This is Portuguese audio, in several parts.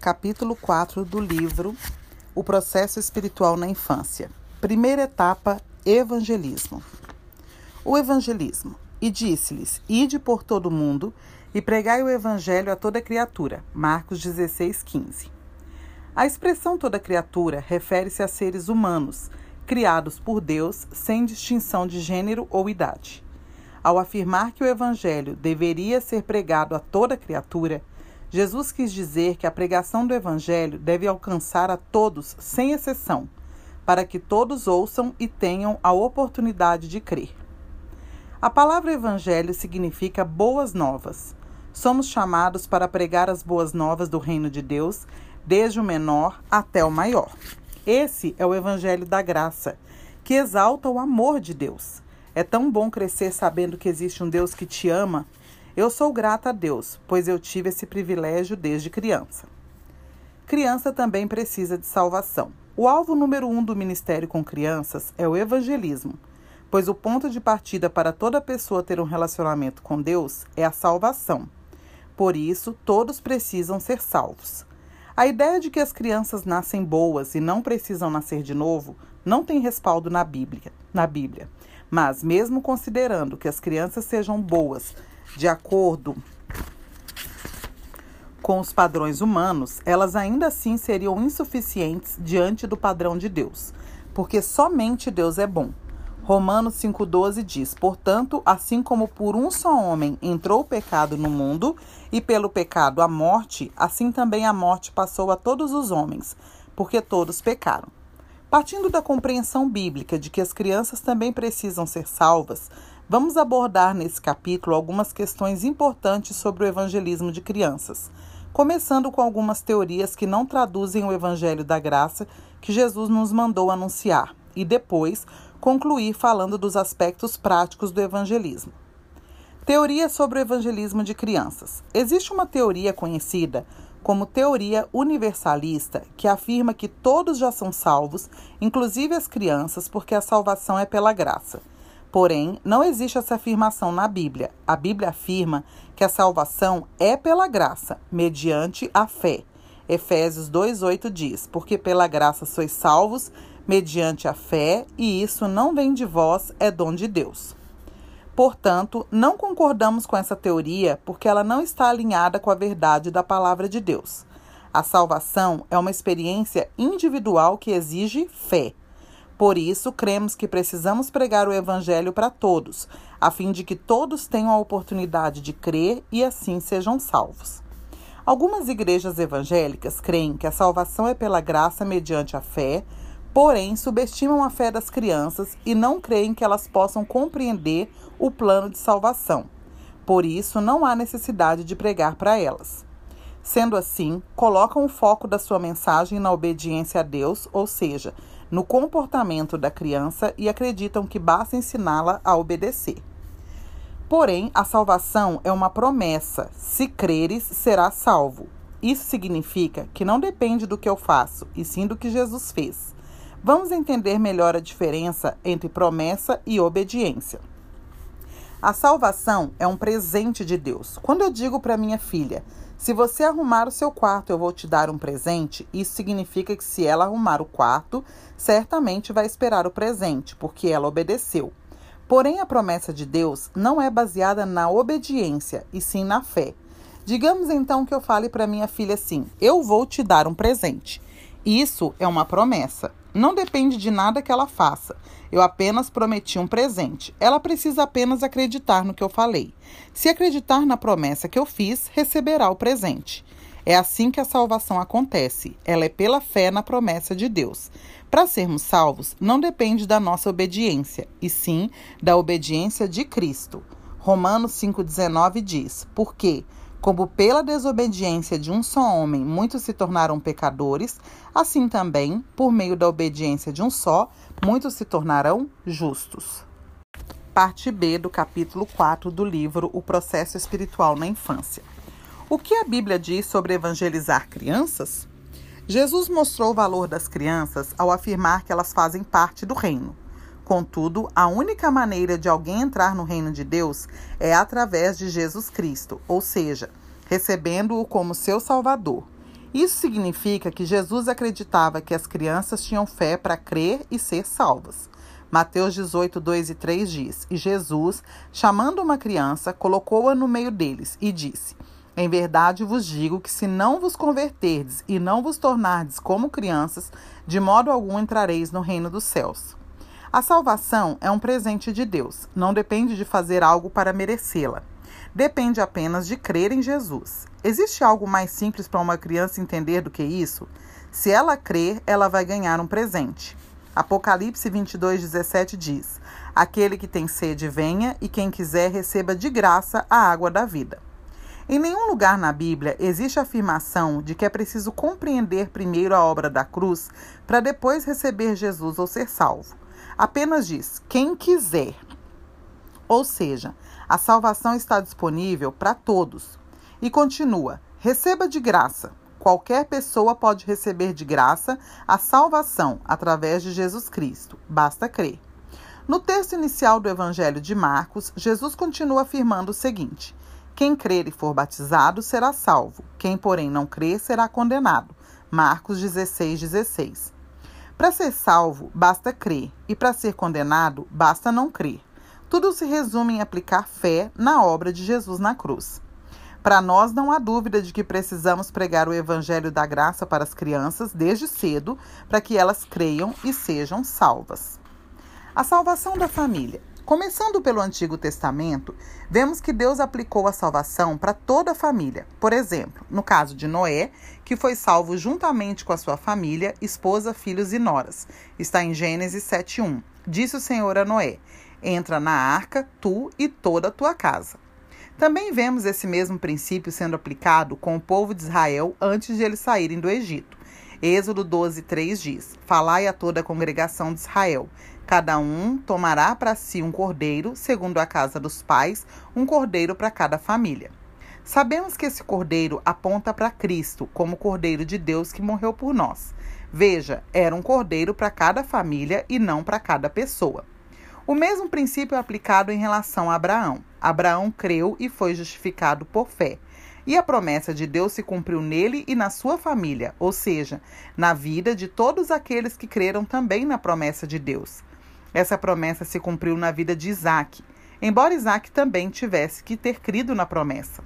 capítulo 4 do livro O Processo Espiritual na Infância. Primeira etapa: Evangelismo. O Evangelismo. E disse-lhes: Ide por todo o mundo e pregai o Evangelho a toda criatura. Marcos 16, 15. A expressão toda criatura refere-se a seres humanos, criados por Deus sem distinção de gênero ou idade. Ao afirmar que o Evangelho deveria ser pregado a toda criatura, Jesus quis dizer que a pregação do Evangelho deve alcançar a todos, sem exceção, para que todos ouçam e tenham a oportunidade de crer. A palavra Evangelho significa boas novas. Somos chamados para pregar as boas novas do reino de Deus, desde o menor até o maior. Esse é o Evangelho da graça, que exalta o amor de Deus. É tão bom crescer sabendo que existe um Deus que te ama eu sou grata a Deus, pois eu tive esse privilégio desde criança. Criança também precisa de salvação. O alvo número um do ministério com crianças é o evangelismo, pois o ponto de partida para toda pessoa ter um relacionamento com Deus é a salvação. Por isso, todos precisam ser salvos. A ideia de que as crianças nascem boas e não precisam nascer de novo não tem respaldo na Bíblia. Na Bíblia. Mas, mesmo considerando que as crianças sejam boas de acordo com os padrões humanos, elas ainda assim seriam insuficientes diante do padrão de Deus, porque somente Deus é bom. Romanos 5,12 diz: Portanto, assim como por um só homem entrou o pecado no mundo, e pelo pecado a morte, assim também a morte passou a todos os homens, porque todos pecaram. Partindo da compreensão bíblica de que as crianças também precisam ser salvas, Vamos abordar nesse capítulo algumas questões importantes sobre o evangelismo de crianças, começando com algumas teorias que não traduzem o evangelho da graça que Jesus nos mandou anunciar, e depois concluir falando dos aspectos práticos do evangelismo. Teoria sobre o evangelismo de crianças. Existe uma teoria conhecida como teoria universalista que afirma que todos já são salvos, inclusive as crianças, porque a salvação é pela graça. Porém, não existe essa afirmação na Bíblia. A Bíblia afirma que a salvação é pela graça, mediante a fé. Efésios 2:8 diz: "Porque pela graça sois salvos mediante a fé, e isso não vem de vós, é dom de Deus." Portanto, não concordamos com essa teoria porque ela não está alinhada com a verdade da palavra de Deus. A salvação é uma experiência individual que exige fé. Por isso, cremos que precisamos pregar o Evangelho para todos, a fim de que todos tenham a oportunidade de crer e assim sejam salvos. Algumas igrejas evangélicas creem que a salvação é pela graça mediante a fé, porém subestimam a fé das crianças e não creem que elas possam compreender o plano de salvação. Por isso, não há necessidade de pregar para elas. Sendo assim, colocam o foco da sua mensagem na obediência a Deus, ou seja, no comportamento da criança e acreditam que basta ensiná-la a obedecer. Porém, a salvação é uma promessa: se creres, será salvo. Isso significa que não depende do que eu faço, e sim do que Jesus fez. Vamos entender melhor a diferença entre promessa e obediência. A salvação é um presente de Deus. Quando eu digo para minha filha, se você arrumar o seu quarto, eu vou te dar um presente. Isso significa que se ela arrumar o quarto, certamente vai esperar o presente, porque ela obedeceu. Porém, a promessa de Deus não é baseada na obediência, e sim na fé. Digamos então que eu fale para minha filha assim: Eu vou te dar um presente. Isso é uma promessa. Não depende de nada que ela faça. Eu apenas prometi um presente. Ela precisa apenas acreditar no que eu falei. Se acreditar na promessa que eu fiz, receberá o presente. É assim que a salvação acontece. Ela é pela fé na promessa de Deus. Para sermos salvos, não depende da nossa obediência, e sim da obediência de Cristo. Romanos 5,19 diz: Porque como pela desobediência de um só homem muitos se tornaram pecadores, assim também, por meio da obediência de um só, muitos se tornarão justos. Parte B do capítulo 4 do livro O Processo Espiritual na Infância. O que a Bíblia diz sobre evangelizar crianças? Jesus mostrou o valor das crianças ao afirmar que elas fazem parte do reino. Contudo, a única maneira de alguém entrar no reino de Deus é através de Jesus Cristo, ou seja, recebendo-o como seu Salvador. Isso significa que Jesus acreditava que as crianças tinham fé para crer e ser salvas. Mateus 18, 2 e 3 diz: E Jesus, chamando uma criança, colocou-a no meio deles e disse: Em verdade vos digo que se não vos converterdes e não vos tornardes como crianças, de modo algum entrareis no reino dos céus. A salvação é um presente de Deus, não depende de fazer algo para merecê-la. Depende apenas de crer em Jesus. Existe algo mais simples para uma criança entender do que isso? Se ela crer, ela vai ganhar um presente. Apocalipse 22, 17 diz: Aquele que tem sede, venha, e quem quiser, receba de graça a água da vida. Em nenhum lugar na Bíblia existe a afirmação de que é preciso compreender primeiro a obra da cruz para depois receber Jesus ou ser salvo. Apenas diz: quem quiser. Ou seja, a salvação está disponível para todos. E continua: receba de graça. Qualquer pessoa pode receber de graça a salvação através de Jesus Cristo. Basta crer. No texto inicial do Evangelho de Marcos, Jesus continua afirmando o seguinte: Quem crer e for batizado será salvo, quem, porém, não crer será condenado. Marcos 16, 16. Para ser salvo, basta crer, e para ser condenado, basta não crer. Tudo se resume em aplicar fé na obra de Jesus na cruz. Para nós, não há dúvida de que precisamos pregar o Evangelho da Graça para as crianças desde cedo, para que elas creiam e sejam salvas. A salvação da família. Começando pelo Antigo Testamento, vemos que Deus aplicou a salvação para toda a família. Por exemplo, no caso de Noé, que foi salvo juntamente com a sua família, esposa, filhos e noras. Está em Gênesis 7:1. Disse o Senhor a Noé: Entra na arca, tu e toda a tua casa. Também vemos esse mesmo princípio sendo aplicado com o povo de Israel antes de eles saírem do Egito. Êxodo 12, 3 diz: Falai a toda a congregação de Israel. Cada um tomará para si um cordeiro, segundo a casa dos pais, um cordeiro para cada família. Sabemos que esse cordeiro aponta para Cristo, como cordeiro de Deus que morreu por nós. Veja, era um cordeiro para cada família e não para cada pessoa. O mesmo princípio é aplicado em relação a Abraão. Abraão creu e foi justificado por fé. E a promessa de Deus se cumpriu nele e na sua família, ou seja, na vida de todos aqueles que creram também na promessa de Deus. Essa promessa se cumpriu na vida de Isaac, embora Isaac também tivesse que ter crido na promessa.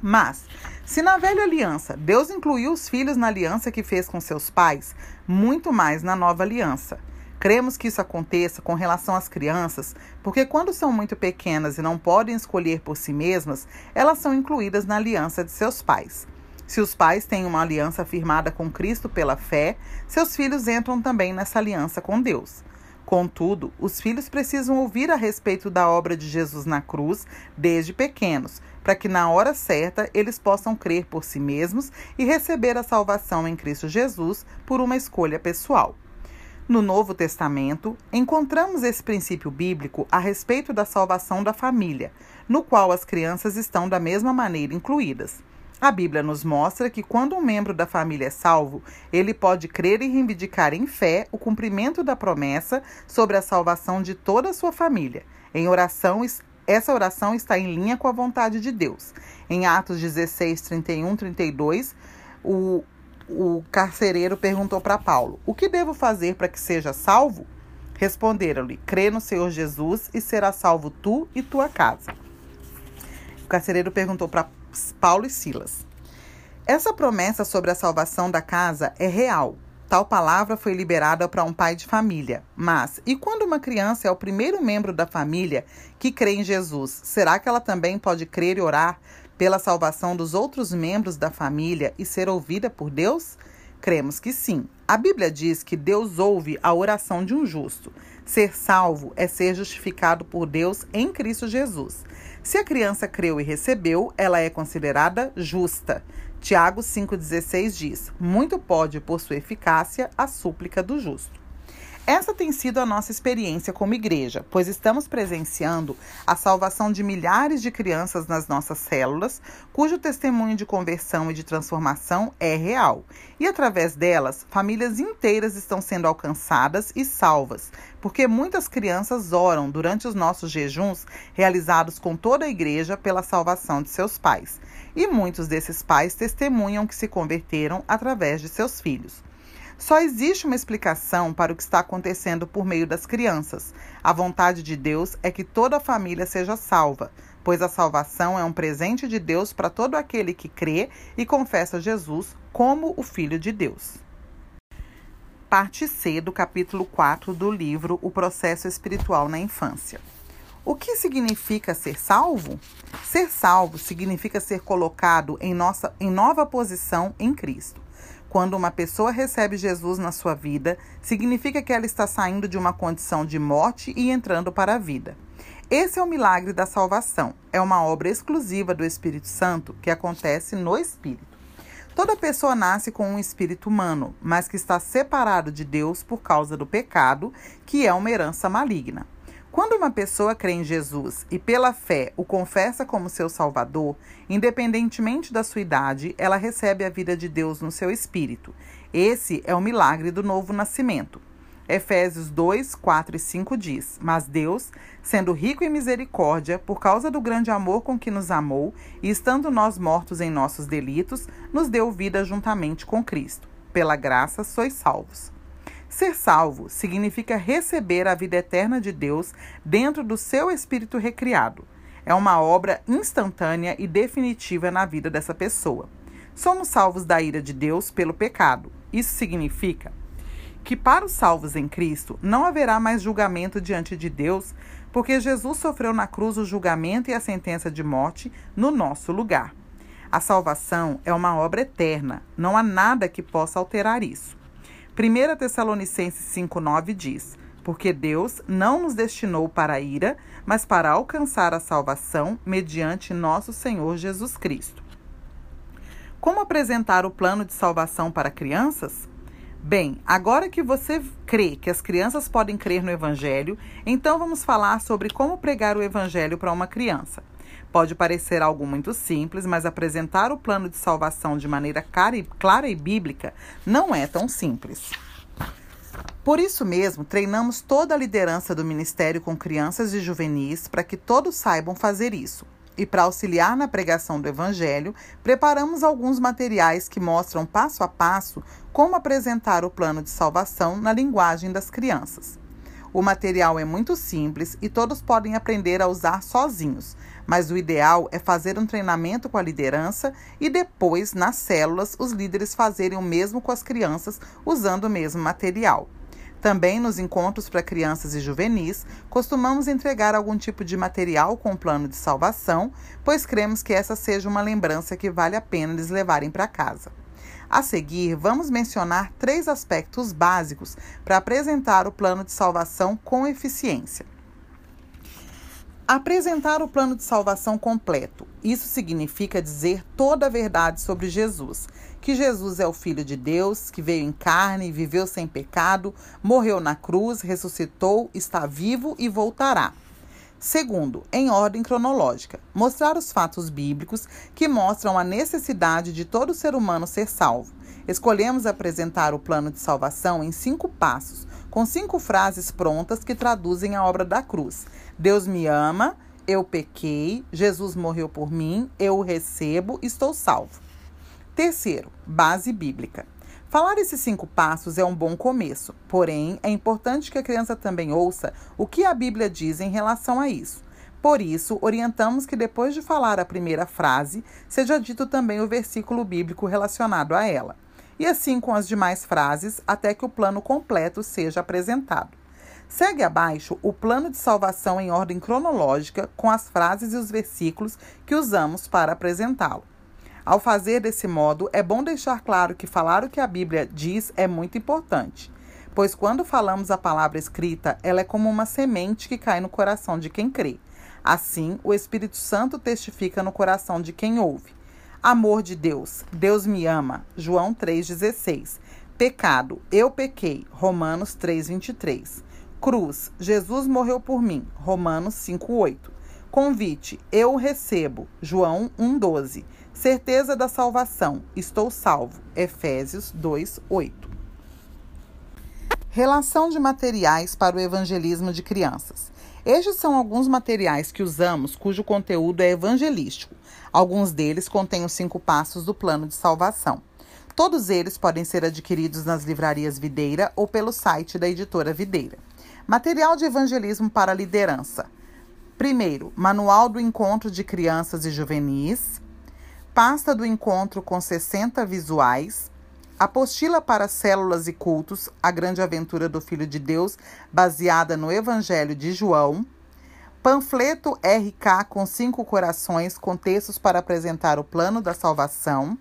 Mas, se na velha aliança Deus incluiu os filhos na aliança que fez com seus pais, muito mais na nova aliança. Cremos que isso aconteça com relação às crianças, porque quando são muito pequenas e não podem escolher por si mesmas, elas são incluídas na aliança de seus pais. Se os pais têm uma aliança firmada com Cristo pela fé, seus filhos entram também nessa aliança com Deus. Contudo, os filhos precisam ouvir a respeito da obra de Jesus na cruz desde pequenos, para que na hora certa eles possam crer por si mesmos e receber a salvação em Cristo Jesus por uma escolha pessoal. No Novo Testamento, encontramos esse princípio bíblico a respeito da salvação da família, no qual as crianças estão da mesma maneira incluídas. A Bíblia nos mostra que quando um membro da família é salvo, ele pode crer e reivindicar em fé o cumprimento da promessa sobre a salvação de toda a sua família. Em oração, essa oração está em linha com a vontade de Deus. Em Atos 16, 31, 32, o o carcereiro perguntou para Paulo: O que devo fazer para que seja salvo? Responderam-lhe: Crê no Senhor Jesus e será salvo tu e tua casa. O carcereiro perguntou para Paulo e Silas: Essa promessa sobre a salvação da casa é real. Tal palavra foi liberada para um pai de família. Mas, e quando uma criança é o primeiro membro da família que crê em Jesus, será que ela também pode crer e orar pela salvação dos outros membros da família e ser ouvida por Deus? Cremos que sim. A Bíblia diz que Deus ouve a oração de um justo. Ser salvo é ser justificado por Deus em Cristo Jesus. Se a criança creu e recebeu, ela é considerada justa. Tiago 5,16 diz: Muito pode, por sua eficácia, a súplica do justo. Essa tem sido a nossa experiência como igreja, pois estamos presenciando a salvação de milhares de crianças nas nossas células, cujo testemunho de conversão e de transformação é real. E através delas, famílias inteiras estão sendo alcançadas e salvas, porque muitas crianças oram durante os nossos jejuns realizados com toda a igreja pela salvação de seus pais. E muitos desses pais testemunham que se converteram através de seus filhos. Só existe uma explicação para o que está acontecendo por meio das crianças. A vontade de Deus é que toda a família seja salva, pois a salvação é um presente de Deus para todo aquele que crê e confessa Jesus como o Filho de Deus. Parte C do capítulo 4 do livro O Processo Espiritual na Infância. O que significa ser salvo? Ser salvo significa ser colocado em, nossa, em nova posição em Cristo. Quando uma pessoa recebe Jesus na sua vida, significa que ela está saindo de uma condição de morte e entrando para a vida. Esse é o milagre da salvação. É uma obra exclusiva do Espírito Santo que acontece no Espírito. Toda pessoa nasce com um espírito humano, mas que está separado de Deus por causa do pecado, que é uma herança maligna. Quando uma pessoa crê em Jesus e pela fé o confessa como seu Salvador, independentemente da sua idade, ela recebe a vida de Deus no seu espírito. Esse é o milagre do novo nascimento. Efésios 2, 4 e 5 diz: Mas Deus, sendo rico em misericórdia, por causa do grande amor com que nos amou, e estando nós mortos em nossos delitos, nos deu vida juntamente com Cristo. Pela graça sois salvos. Ser salvo significa receber a vida eterna de Deus dentro do seu espírito recriado. É uma obra instantânea e definitiva na vida dessa pessoa. Somos salvos da ira de Deus pelo pecado. Isso significa que para os salvos em Cristo não haverá mais julgamento diante de Deus, porque Jesus sofreu na cruz o julgamento e a sentença de morte no nosso lugar. A salvação é uma obra eterna, não há nada que possa alterar isso. 1 Tessalonicenses 5,9 diz: Porque Deus não nos destinou para a ira, mas para alcançar a salvação mediante nosso Senhor Jesus Cristo. Como apresentar o plano de salvação para crianças? Bem, agora que você crê que as crianças podem crer no Evangelho, então vamos falar sobre como pregar o Evangelho para uma criança. Pode parecer algo muito simples, mas apresentar o plano de salvação de maneira clara e bíblica não é tão simples. Por isso mesmo, treinamos toda a liderança do Ministério com crianças e juvenis para que todos saibam fazer isso. E para auxiliar na pregação do Evangelho, preparamos alguns materiais que mostram passo a passo como apresentar o plano de salvação na linguagem das crianças. O material é muito simples e todos podem aprender a usar sozinhos, mas o ideal é fazer um treinamento com a liderança e depois, nas células, os líderes fazerem o mesmo com as crianças usando o mesmo material. Também nos encontros para crianças e juvenis, costumamos entregar algum tipo de material com plano de salvação, pois cremos que essa seja uma lembrança que vale a pena eles levarem para casa. A seguir, vamos mencionar três aspectos básicos para apresentar o plano de salvação com eficiência. Apresentar o plano de salvação completo. Isso significa dizer toda a verdade sobre Jesus. Que Jesus é o Filho de Deus, que veio em carne, viveu sem pecado, morreu na cruz, ressuscitou, está vivo e voltará. Segundo, em ordem cronológica, mostrar os fatos bíblicos que mostram a necessidade de todo ser humano ser salvo. Escolhemos apresentar o plano de salvação em cinco passos, com cinco frases prontas que traduzem a obra da cruz. Deus me ama, eu pequei, Jesus morreu por mim, eu o recebo, estou salvo. Terceiro, base bíblica. Falar esses cinco passos é um bom começo, porém é importante que a criança também ouça o que a Bíblia diz em relação a isso. Por isso, orientamos que depois de falar a primeira frase, seja dito também o versículo bíblico relacionado a ela. E assim com as demais frases, até que o plano completo seja apresentado. Segue abaixo o plano de salvação em ordem cronológica, com as frases e os versículos que usamos para apresentá-lo. Ao fazer desse modo, é bom deixar claro que falar o que a Bíblia diz é muito importante, pois quando falamos a palavra escrita, ela é como uma semente que cai no coração de quem crê. Assim, o Espírito Santo testifica no coração de quem ouve. Amor de Deus, Deus me ama, João 3,16. Pecado, eu pequei. Romanos 3:23. Cruz, Jesus morreu por mim. Romanos 5:8. Convite, eu recebo. João 1:12. Certeza da salvação, estou salvo. Efésios 2:8. Relação de materiais para o evangelismo de crianças. Estes são alguns materiais que usamos cujo conteúdo é evangelístico. Alguns deles contêm os cinco passos do plano de salvação. Todos eles podem ser adquiridos nas livrarias Videira ou pelo site da editora Videira. Material de evangelismo para liderança. Primeiro, Manual do Encontro de Crianças e Juvenis, Pasta do Encontro com 60 visuais, Apostila para células e cultos, A Grande Aventura do Filho de Deus, baseada no Evangelho de João. Panfleto RK com cinco corações, com textos para apresentar o plano da salvação.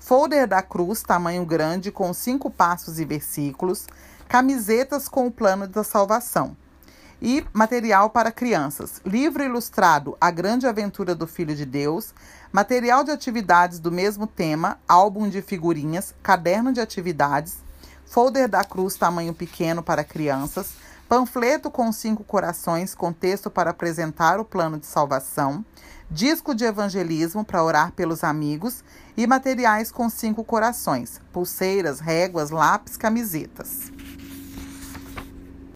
Folder da cruz, tamanho grande, com cinco passos e versículos. Camisetas com o plano da salvação. E material para crianças: livro ilustrado A Grande Aventura do Filho de Deus, material de atividades do mesmo tema, álbum de figurinhas, caderno de atividades, folder da cruz tamanho pequeno para crianças, panfleto com cinco corações com texto para apresentar o plano de salvação, disco de evangelismo para orar pelos amigos. E materiais com cinco corações, pulseiras, réguas, lápis, camisetas.